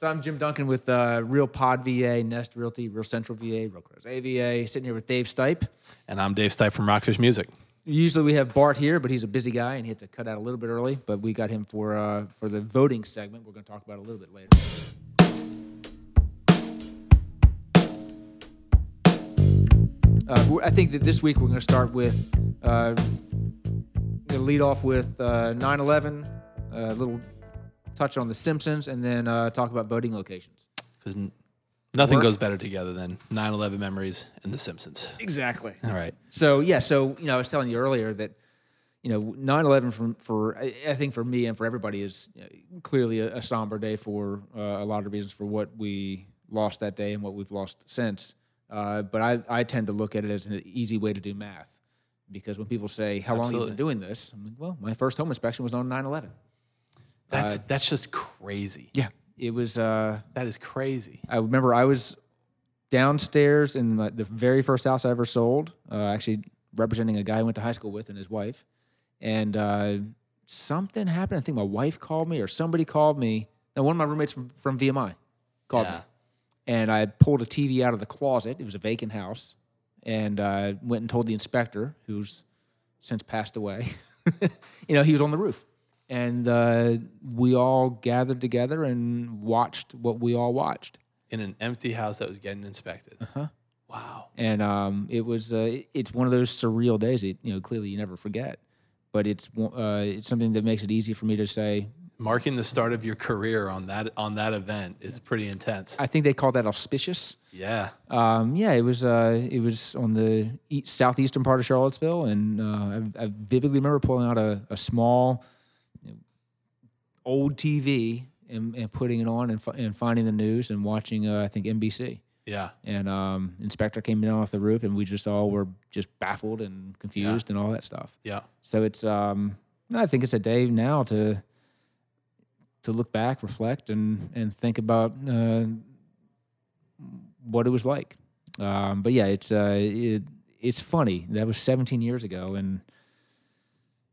So I'm Jim Duncan with uh, Real Pod VA, Nest Realty, Real Central VA, Real Crozet VA. Sitting here with Dave Stipe. And I'm Dave Stipe from Rockfish Music. Usually we have Bart here, but he's a busy guy and he had to cut out a little bit early. But we got him for uh, for the voting segment. We're going to talk about a little bit later. Uh, I think that this week we're going to start with, uh, going to lead off with uh, 9 11, a little touch on The Simpsons, and then uh, talk about voting locations. Because nothing Work. goes better together than 9 11 memories and The Simpsons. Exactly. All right. So yeah, so you know, I was telling you earlier that you know 9/11 from for I I think for me and for everybody is clearly a, a somber day for uh, a lot of reasons for what we lost that day and what we've lost since. Uh, but I, I tend to look at it as an easy way to do math because when people say how long have you Absolutely. been doing this, I'm like, well, my first home inspection was on 9/11. That's, that's just crazy. Yeah, it was. Uh, That is crazy. I remember I was downstairs in my, the very first house I ever sold, uh, actually representing a guy I went to high school with and his wife. And uh, something happened. I think my wife called me or somebody called me. No, one of my roommates from, from VMI called me. And I pulled a TV out of the closet. It was a vacant house. And uh, went and told the inspector, who's since passed away, you know, he was on the roof. And uh, we all gathered together and watched what we all watched. In an empty house that was getting inspected. Uh-huh. Wow. and um, it was uh, it's one of those surreal days. That, you know, clearly you never forget, but it's uh, it's something that makes it easy for me to say. Marking the start of your career on that on that event is pretty intense. I think they call that auspicious. yeah. Um, yeah, it was uh, it was on the e- southeastern part of Charlottesville, and uh, I, I vividly remember pulling out a, a small old TV and, and putting it on and, and finding the news and watching uh, I think NBC. Yeah. and um, inspector came down off the roof, and we just all were just baffled and confused and all that stuff. Yeah. So it's um, I think it's a day now to to look back, reflect, and and think about uh, what it was like. Um, but yeah, it's uh, it, it's funny that was 17 years ago, and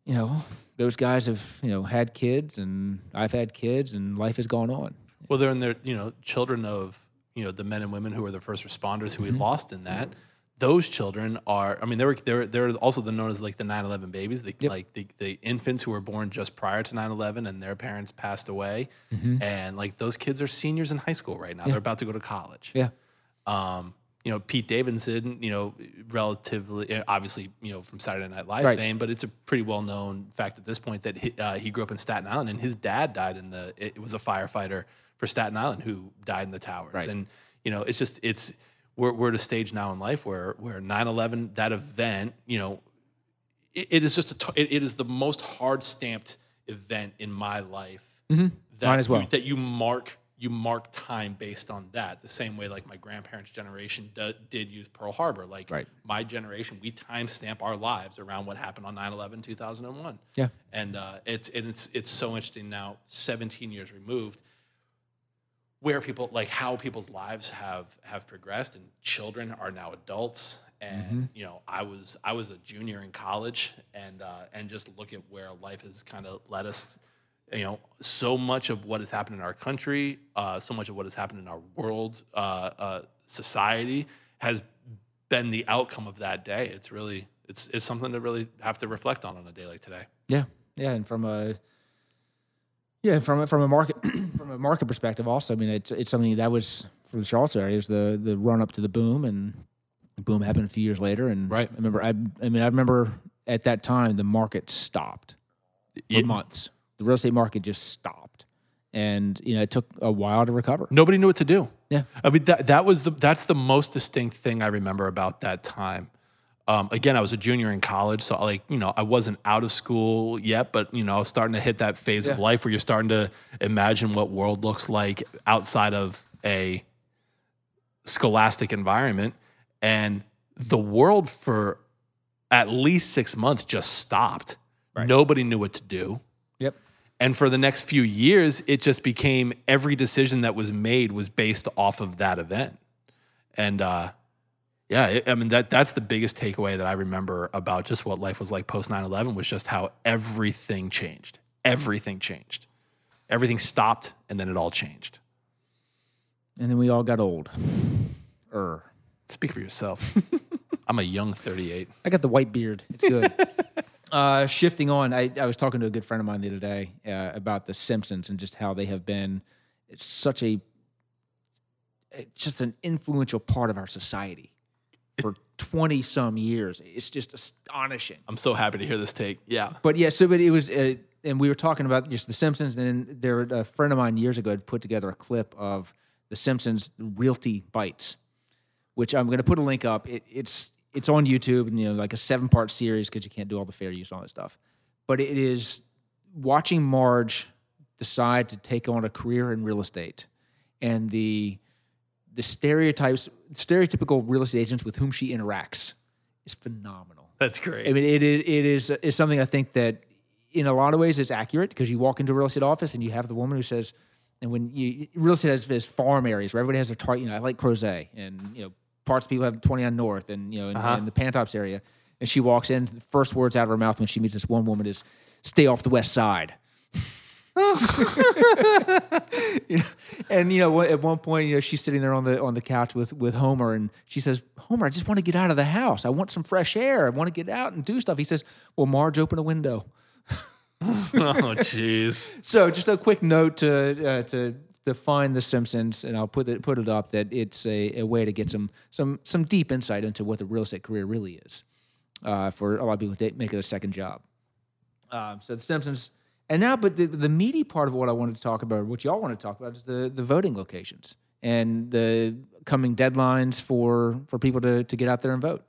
you know those guys have you know had kids, and I've had kids, and life has gone on. Well, they're in their, you know, children of, you know, the men and women who were the first responders who we lost in that. Those children are, I mean, they were, they're, they're also the known as like the 9/11 babies, the, Yep. like the, the infants who were born just prior to 9/11 and their parents passed away, and like those kids are seniors in high school right now. They're about to go to college. Yeah, Um, you know, Pete Davidson, you know, relatively, uh, obviously, you know, from Saturday Night Live Right. fame, but it's a pretty well known fact at this point that he, uh, he grew up in Staten Island and his dad died in the, it was a firefighter for Staten Island who died in the towers. Right. And, you know, it's just, it's, we're, we're at a stage now in life where, where 9 11, that event, you know, it, it is just a, t- it, it is the most hard stamped event in my life that, Mm-hmm. Mine as well. you, that you mark you mark time based on that the same way like my grandparents generation d- did use pearl harbor like Right. my generation we timestamp our lives around what happened on 9-11 2001 yeah. and uh, it's and it's it's so interesting now 17 years removed where people like how people's lives have have progressed and children are now adults and you know i was i was a junior in college and uh, and just look at where life has kind of led us you know so much of what has happened in our country uh, so much of what has happened in our world uh, uh, society has been the outcome of that day it's really it's it's something to really have to reflect on on a day like today Yeah, yeah, and from a yeah, from a, from a market from a market perspective, also, I mean, it's it's something that was for the Charlottesville area is the the run up to the boom, and the boom happened a few years later, and Right. I remember, I I mean, I remember at that time the market stopped for Yeah. months. The real estate market just stopped, and you know, it took a while to recover. nobody knew what to do Yeah, I mean that that was the that's the most distinct thing I remember about that time. Um, again, I was a junior in college, so like you know I wasn't out of school yet, but you know I was starting to hit that phase of life where you're starting to imagine what world looks like outside of a scholastic environment, and the world for at least six months just stopped. Nobody knew what to do. And for the next few years, it just became every decision that was made was based off of that event. And uh, yeah, it, I mean that that's the biggest takeaway that I remember about just what life was like post 9/11 was just how everything changed. Everything changed. Everything stopped and then it all changed. and then we all got old. Er. Speak for yourself. I'm a young 38. I got the white beard. It's good. uh, shifting on, I, I was talking to a good friend of mine the other day uh, about the Simpsons and just how they have been. It's such a, it's just an influential part of our society for twenty some years. It's just astonishing. I'm so happy to hear this take. Yeah. But yeah, so but it was, uh, and we were talking about just the Simpsons, and then there a friend of mine years ago had put together a clip of the Simpsons Realty Bites, which I'm going to put a link up. It, it's it's on YouTube, and you know, like a seven part series because you can't do all the fair use and all that stuff. But it is watching Marge decide to take on a career in real estate, and the the stereotypes, stereotypical real estate agents with whom she interacts is phenomenal. That's great. I mean, it is it is is something I think that in a lot of ways is accurate because you walk into a real estate office and you have the woman who says, and when you real estate has, has farm areas where everybody has their target, you know, I like Crozet and you know parts of people have 20 on North and you know in, Uh-huh. in the Pantops area, and she walks in, the first words out of her mouth when she meets this one woman is, "Stay off the west side." you know, and you know, at one point, you know, she's sitting there on the on the couch with with Homer, and she says, "Homer, I just want to get out of the house. I want some fresh air. I want to get out and do stuff." He says, "Well, Marge, open a window." oh, jeez. So, just a quick note to uh, to define the Simpsons, and I'll put it put it up that it's a, a way to get some some some deep insight into what the real estate career really is uh, for a lot of people to make it a second job. Um, so the Simpsons, and now, but the, the meaty part of what I wanted to talk about, what y'all want to talk about, is the the voting locations and the coming deadlines for for people to to get out there and vote.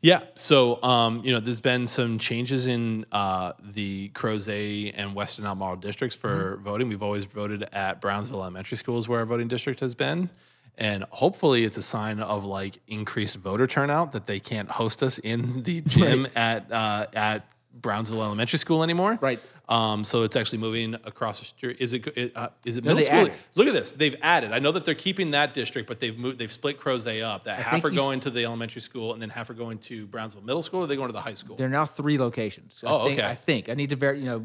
Yeah. So, um, you know, there's been some changes in uh, the Crozet and Western Albemarle districts for voting. We've always voted at Brownsville Elementary School is where our voting district has been. And hopefully it's a sign of like increased voter turnout that they can't host us in the gym at uh, at Brownsville Elementary School anymore. Right. Um, so it's actually moving across the street. Is it? uh, is it middle they school? added. Look at this. They've added. I know that they're keeping that district, but they've moved. They've split Crozet up. That half are going to the elementary school, and then half are going to Brownsville Middle School. Or are they going to the high school? There are now three locations. I Oh, think, okay. I think I need to ver- you know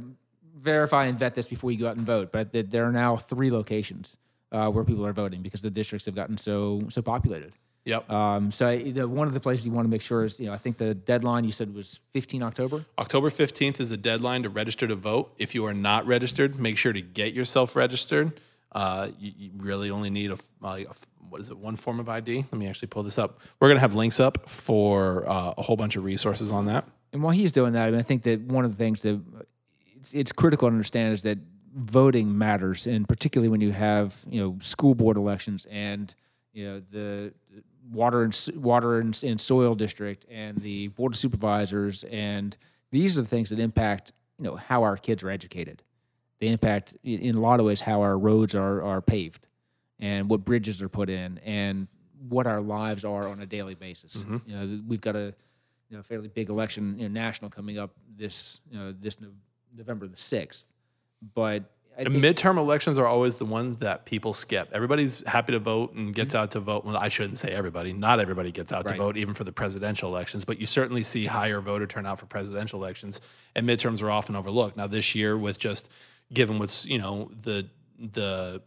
verify and vet this before you go out and vote. But there are now three locations uh, where people are voting because the districts have gotten so so populated. Yep. Um, so I, the, one of the places you want to make sure is you know I think the deadline you said was 15 October. October 15th is the deadline to register to vote. If you are not registered, make sure to get yourself registered. Uh, you, you really only need a, a what is it, one form of ID? Let me actually pull this up. We're going to have links up for uh, a whole bunch of resources on that. And while he's doing that, I mean I think that one of the things that it's, it's critical to understand is that voting matters, and particularly when you have you know school board elections and you know the water and water and, and soil district and the board of supervisors, and these are the things that impact you know how our kids are educated. They impact in a lot of ways how our roads are are paved, and what bridges are put in, and what our lives are on a daily basis. Mm-hmm. You know, we've got a you know, fairly big election, you know, national coming up this, you know, this no- November the sixth. But I think, midterm elections are always the one that people skip. Everybody's happy to vote and gets mm-hmm. out to vote. Well, I shouldn't say everybody. Not everybody gets out to Right. vote, even for the presidential elections. But you certainly see higher voter turnout for presidential elections, and midterms are often overlooked. Now, this year, with just given what's you know the the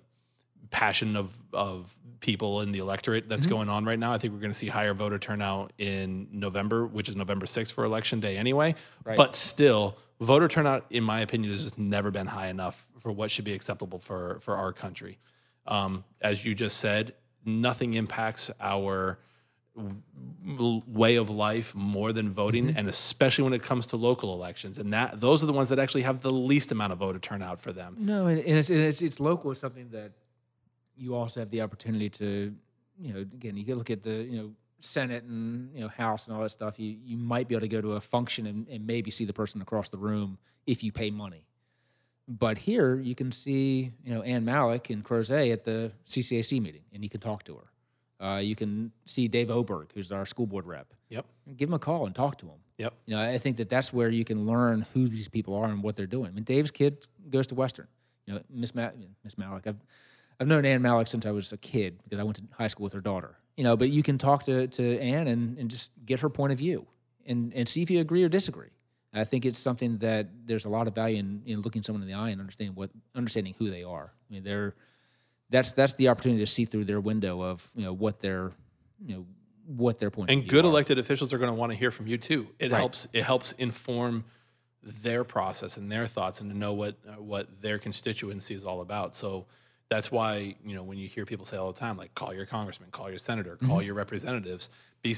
passion of of people in the electorate that's going on right now. I think we're going to see higher voter turnout in November, which is November 6th for election day anyway. Right. But still, voter turnout, in my opinion, has just never been high enough for what should be acceptable for for our country. Um, as you just said, nothing impacts our way of life more than voting and especially when it comes to local elections and that those are the ones that actually have the least amount of voter turnout for them no, and, and it's, and it's it's local. It's something that you also have the opportunity to, you know, again, you can look at the, you know, Senate and you know House and all that stuff. You you might be able to go to a function and, and maybe see the person across the room if you pay money. But here you can see, you know, Ann Mallek and Crozet at the CCAC meeting, and you can talk to her. Uh, you can see Dave Oberg, who's our school board rep. yep Give him a call and talk to him. yep You know, I think that that's where you can learn who these people are and what they're doing. I mean, Dave's kid goes to Western. You know, Miss Ma- Miss Mallek. I've I've known Ann Mallek since I was a kid because I went to high school with her daughter. You know, but you can talk to to Ann and, and just get her point of view and and see if you agree or disagree. I think it's something that there's a lot of value in, in looking someone in the eye and understanding what understanding who they are. I mean, they're that's that's the opportunity to see through their window of you know what their you know what their point. of and good are. elected officials are going to want to hear from you too. It Right. helps. It helps inform their process and their thoughts, and to know what uh, what their constituency is all about. So that's why you know when you hear people say all the time, like call your congressman, call your senator, call Mm-hmm. your representatives,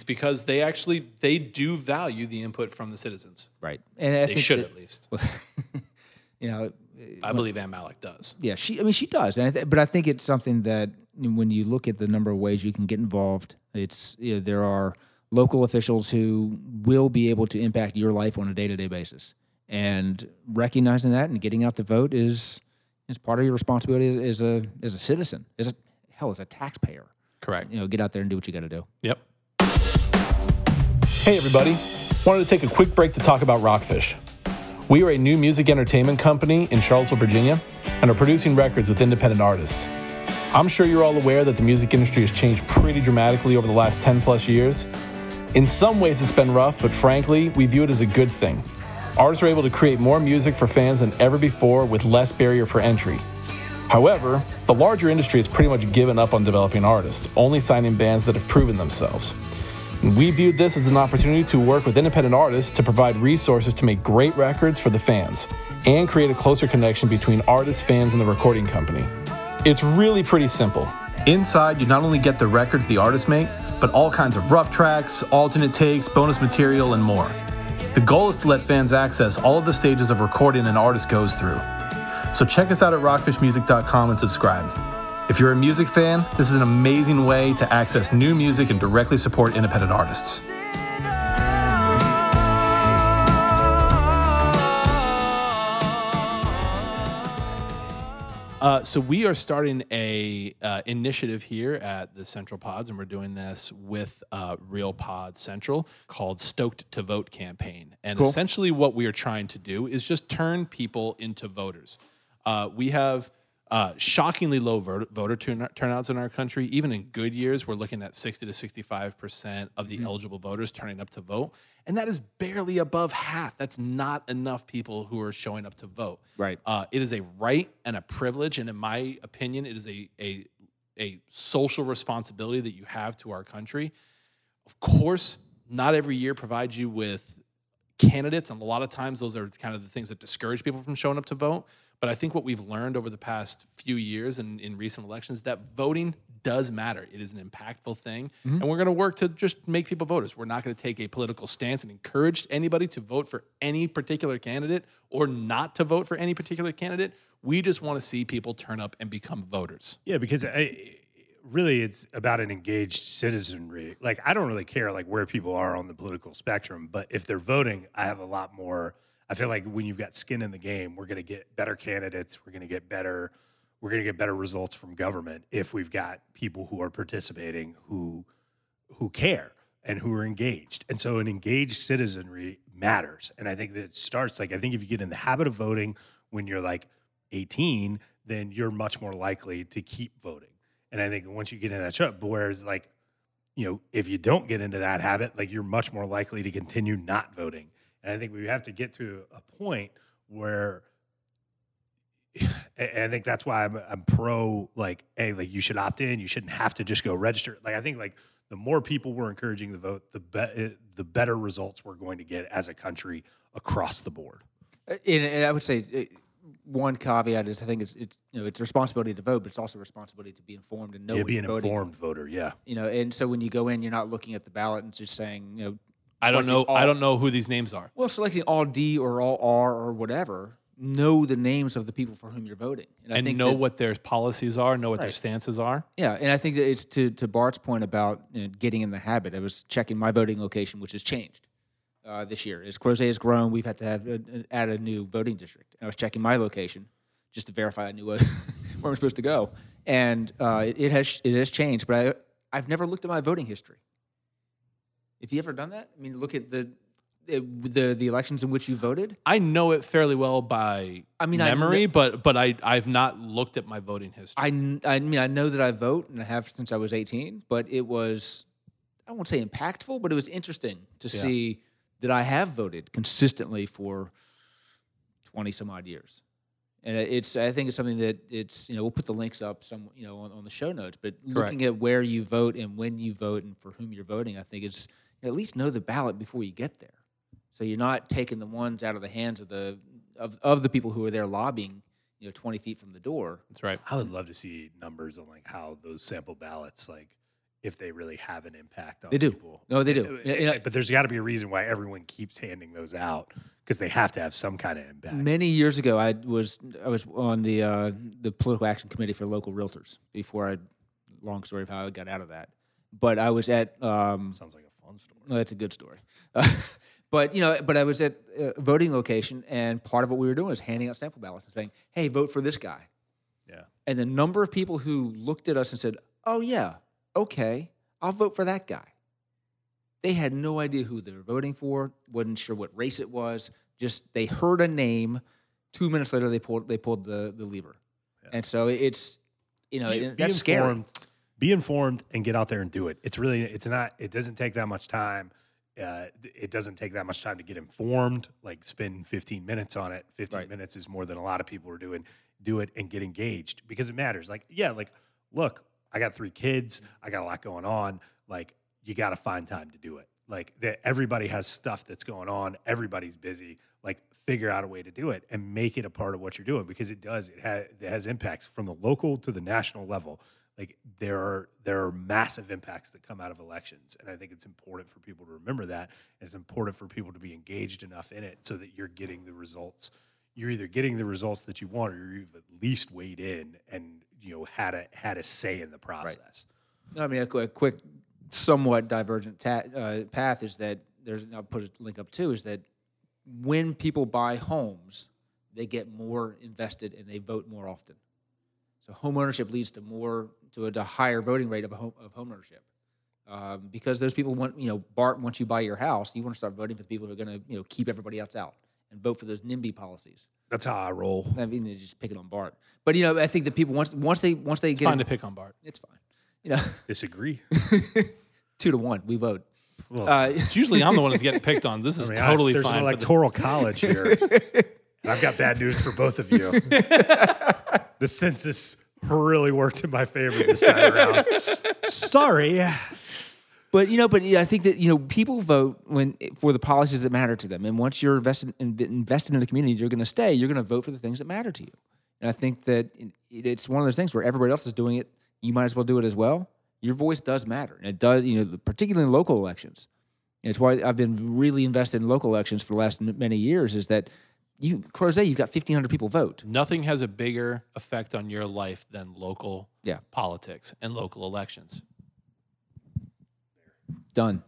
because they actually they do value the input from the citizens. right? And I They should that- at least. you know, I believe Ann Mallek does. yeah, she. I mean, she does, and I th- but I think it's something that when you look at the number of ways you can get involved, it's you know, there are local officials who will be able to impact your life on a day to day basis, and recognizing that and getting out the vote is is part of your responsibility as a as a citizen, as a hell as a taxpayer. Correct. You know, get out there and do what you got to do. Yep. Hey, everybody. Wanted to take a quick break to talk about Rockfish. We are a new music entertainment company in Charlottesville, Virginia, and are producing records with independent artists. I'm sure you're all aware that the music industry has changed pretty dramatically over the last 10 plus years. In some ways, it's been rough, but frankly, we view it as a good thing. Artists are able to create more music for fans than ever before with less barrier for entry. However, the larger industry has pretty much given up on developing artists, only signing bands that have proven themselves. We viewed this as an opportunity to work with independent artists to provide resources to make great records for the fans and create a closer connection between artists, fans, and the recording company. It's really pretty simple. Inside, you not only get the records the artists make, but all kinds of rough tracks, alternate takes, bonus material, and more. The goal is to let fans access all of the stages of recording an artist goes through. So check us out at rockfishmusic.com and subscribe. If you're a music fan, this is an amazing way to access new music and directly support independent artists. Uh, so we are starting a uh, initiative here at the Central Pods, and we're doing this with uh, Real Pod Central called "Stoked to Vote" campaign. And essentially, what we are trying to do is just turn people into voters. Uh, we have uh, shockingly low voter, voter turn, turnouts in our country. Even in good years, we're looking at 60 to 65 percent of the eligible voters turning up to vote, and that is barely above half. That's not enough people who are showing up to vote. Right. Uh, it is a right and a privilege, and in my opinion, it is a a a social responsibility that you have to our country. Of course, not every year provides you with candidates, and a lot of times those are kind of the things that discourage people from showing up to vote. But I think what we've learned over the past few years and in recent elections that voting does matter. It is an impactful thing, mm-hmm. and we're going to work to just make people voters. We're not going to take a political stance and encourage anybody to vote for any particular candidate or not to vote for any particular candidate. We just want to see people turn up and become voters. Yeah, because I, really it's about an engaged citizenry. Like I don't really care like where people are on the political spectrum, but if they're voting, I have a lot more. I feel like when you've got skin in the game, we're going to get better candidates. We're going to get better. We're going to get better results from government if we've got people who are participating who who care and who are engaged. And so an engaged citizenry matters. And I think that it starts like I think if you get in the habit of voting when you're like 18, then you're much more likely to keep voting. And I think once you get in that show, whereas like, you know, if you don't get into that habit, like you're much more likely to continue not voting. And I think we have to get to a point where I think that's why I'm, I'm pro like, hey, like you should opt in. You shouldn't have to just go register. Like I think like the more people we're encouraging to vote, the be- the better results we're going to get as a country across the board. And, and I would say uh, one caveat is I think it's it's you know it's responsibility to vote, but it's also responsibility to be informed and know Yeah, be an voting. informed voter. Yeah. You know, and so when you go in, you're not looking at the ballot and just saying, you know, I don't know. selecting I don't know who these names are. Well, selecting all D or all R or whatever, know the names of the people for whom you're voting, I and think know that- what their policies are, know what their stances are. Yeah, and I think that it's to to Bart's point about you know, getting in the habit. I was checking my voting location, which has changed uh, this year. As Crozet has grown, we've had to have a, add a new voting district. And I was checking my location just to verify I knew where I'm supposed to go, and uh, it, it has it has changed. But I I've never looked at my voting history. Have you ever done that? I mean, look at the the the, the elections in which you voted. I know it fairly well by I mean, I memory, kn- but but I I've not looked at my voting history. I, kn- I mean, I know that I vote and I have since I was 18, but it was, I won't say impactful, but it was interesting to see that I have voted consistently for 20 some odd years. and it's I think it's something that it's you know we'll put the links up some you know on, on the show notes. But Correct. looking at where you vote and when you vote and for whom you're voting, I think it's at least know the ballot before you get there, so you're not taking the ones out of the hands of the of, of the people who are there lobbying, you know, 20 feet from the door. That's right. I would love to see numbers on like how those sample ballots, like if they really have an impact on They do. people. No, they do. Uh, Yeah, you but there's got to be a reason why everyone keeps handing those out because they have to have some kind of impact. Many years ago, I was I was on the uh, the political action committee for local realtors before I. Long story of how I got out of that, but I was at. Um, Sounds like a fun story. no, that's a good story. but you know, but I was at a voting location, and part of what we were doing was handing out sample ballots and saying, "Hey, vote for this guy." Yeah. And the number of people who looked at us and said, "Oh yeah, okay, I'll vote for that guy." They had no idea who they were voting for, wasn't sure what race it was. Just they heard a name. Two minutes later, they pulled they pulled the the lever, and so it's you know Be- it- be that's scary. Be informed and get out there and do it. It's really, it's not, it doesn't take that much time. Uh, it doesn't take that much time to get informed. Like spend 15 minutes on it. 15 Right. minutes is more than a lot of people are doing. Do it and get engaged because it matters. Like, yeah, like, look, I got three kids. I got a lot going on. Like, you got to find time to do it. Like, that everybody has stuff that's going on. Everybody's busy. Like, figure out a way to do it and make it a part of what you're doing because it does. It has it has impacts from the local to the national level. Like there are there are massive impacts that come out of elections, and I think it's important for people to remember that. And it's important for people to be engaged enough in it so that you're getting the results. You're either getting the results that you want, or you've at least weighed in and you know had a had a say in the process. I mean, a, qu- a quick, somewhat divergent ta- uh, path is that there's. I'll put a link up too. Is that when people buy homes, they get more invested and they vote more often. So home ownership leads to more to a, to higher voting rate of a home of home ownership. Um, because those people want, you know, Bart, once you buy your house, you want to start voting for the people who are going to, you know, keep everybody else out and vote for those NIMBY policies. That's how I roll. I mean, they're just picking on Bart. But you know, I think that people once once they once they It's get fine it- to pick on Bart. it's fine. You know, Disagree. two to one, we vote. Well, Uh, It's usually I'm the one that's getting picked on. This is I mean, totally there's fine. an for the- electoral college here. and I've got bad news for both of you. the census really worked in my favor this time around. Sorry. But you know, but I think that you know people vote when for the policies that matter to them, and once you're invested in, invested in the community, you're going to stay. You're going to vote for the things that matter to you. And I think that it, it's one of those things where everybody else is doing it, you might as well do it as well. Your voice does matter, and it does. You know, particularly in local elections. And it's why I've been really invested in local elections for the last many years. Is that you, Crozet, you've got 1,500 people vote. Nothing has a bigger effect on your life than local Yeah. politics and local elections. Done.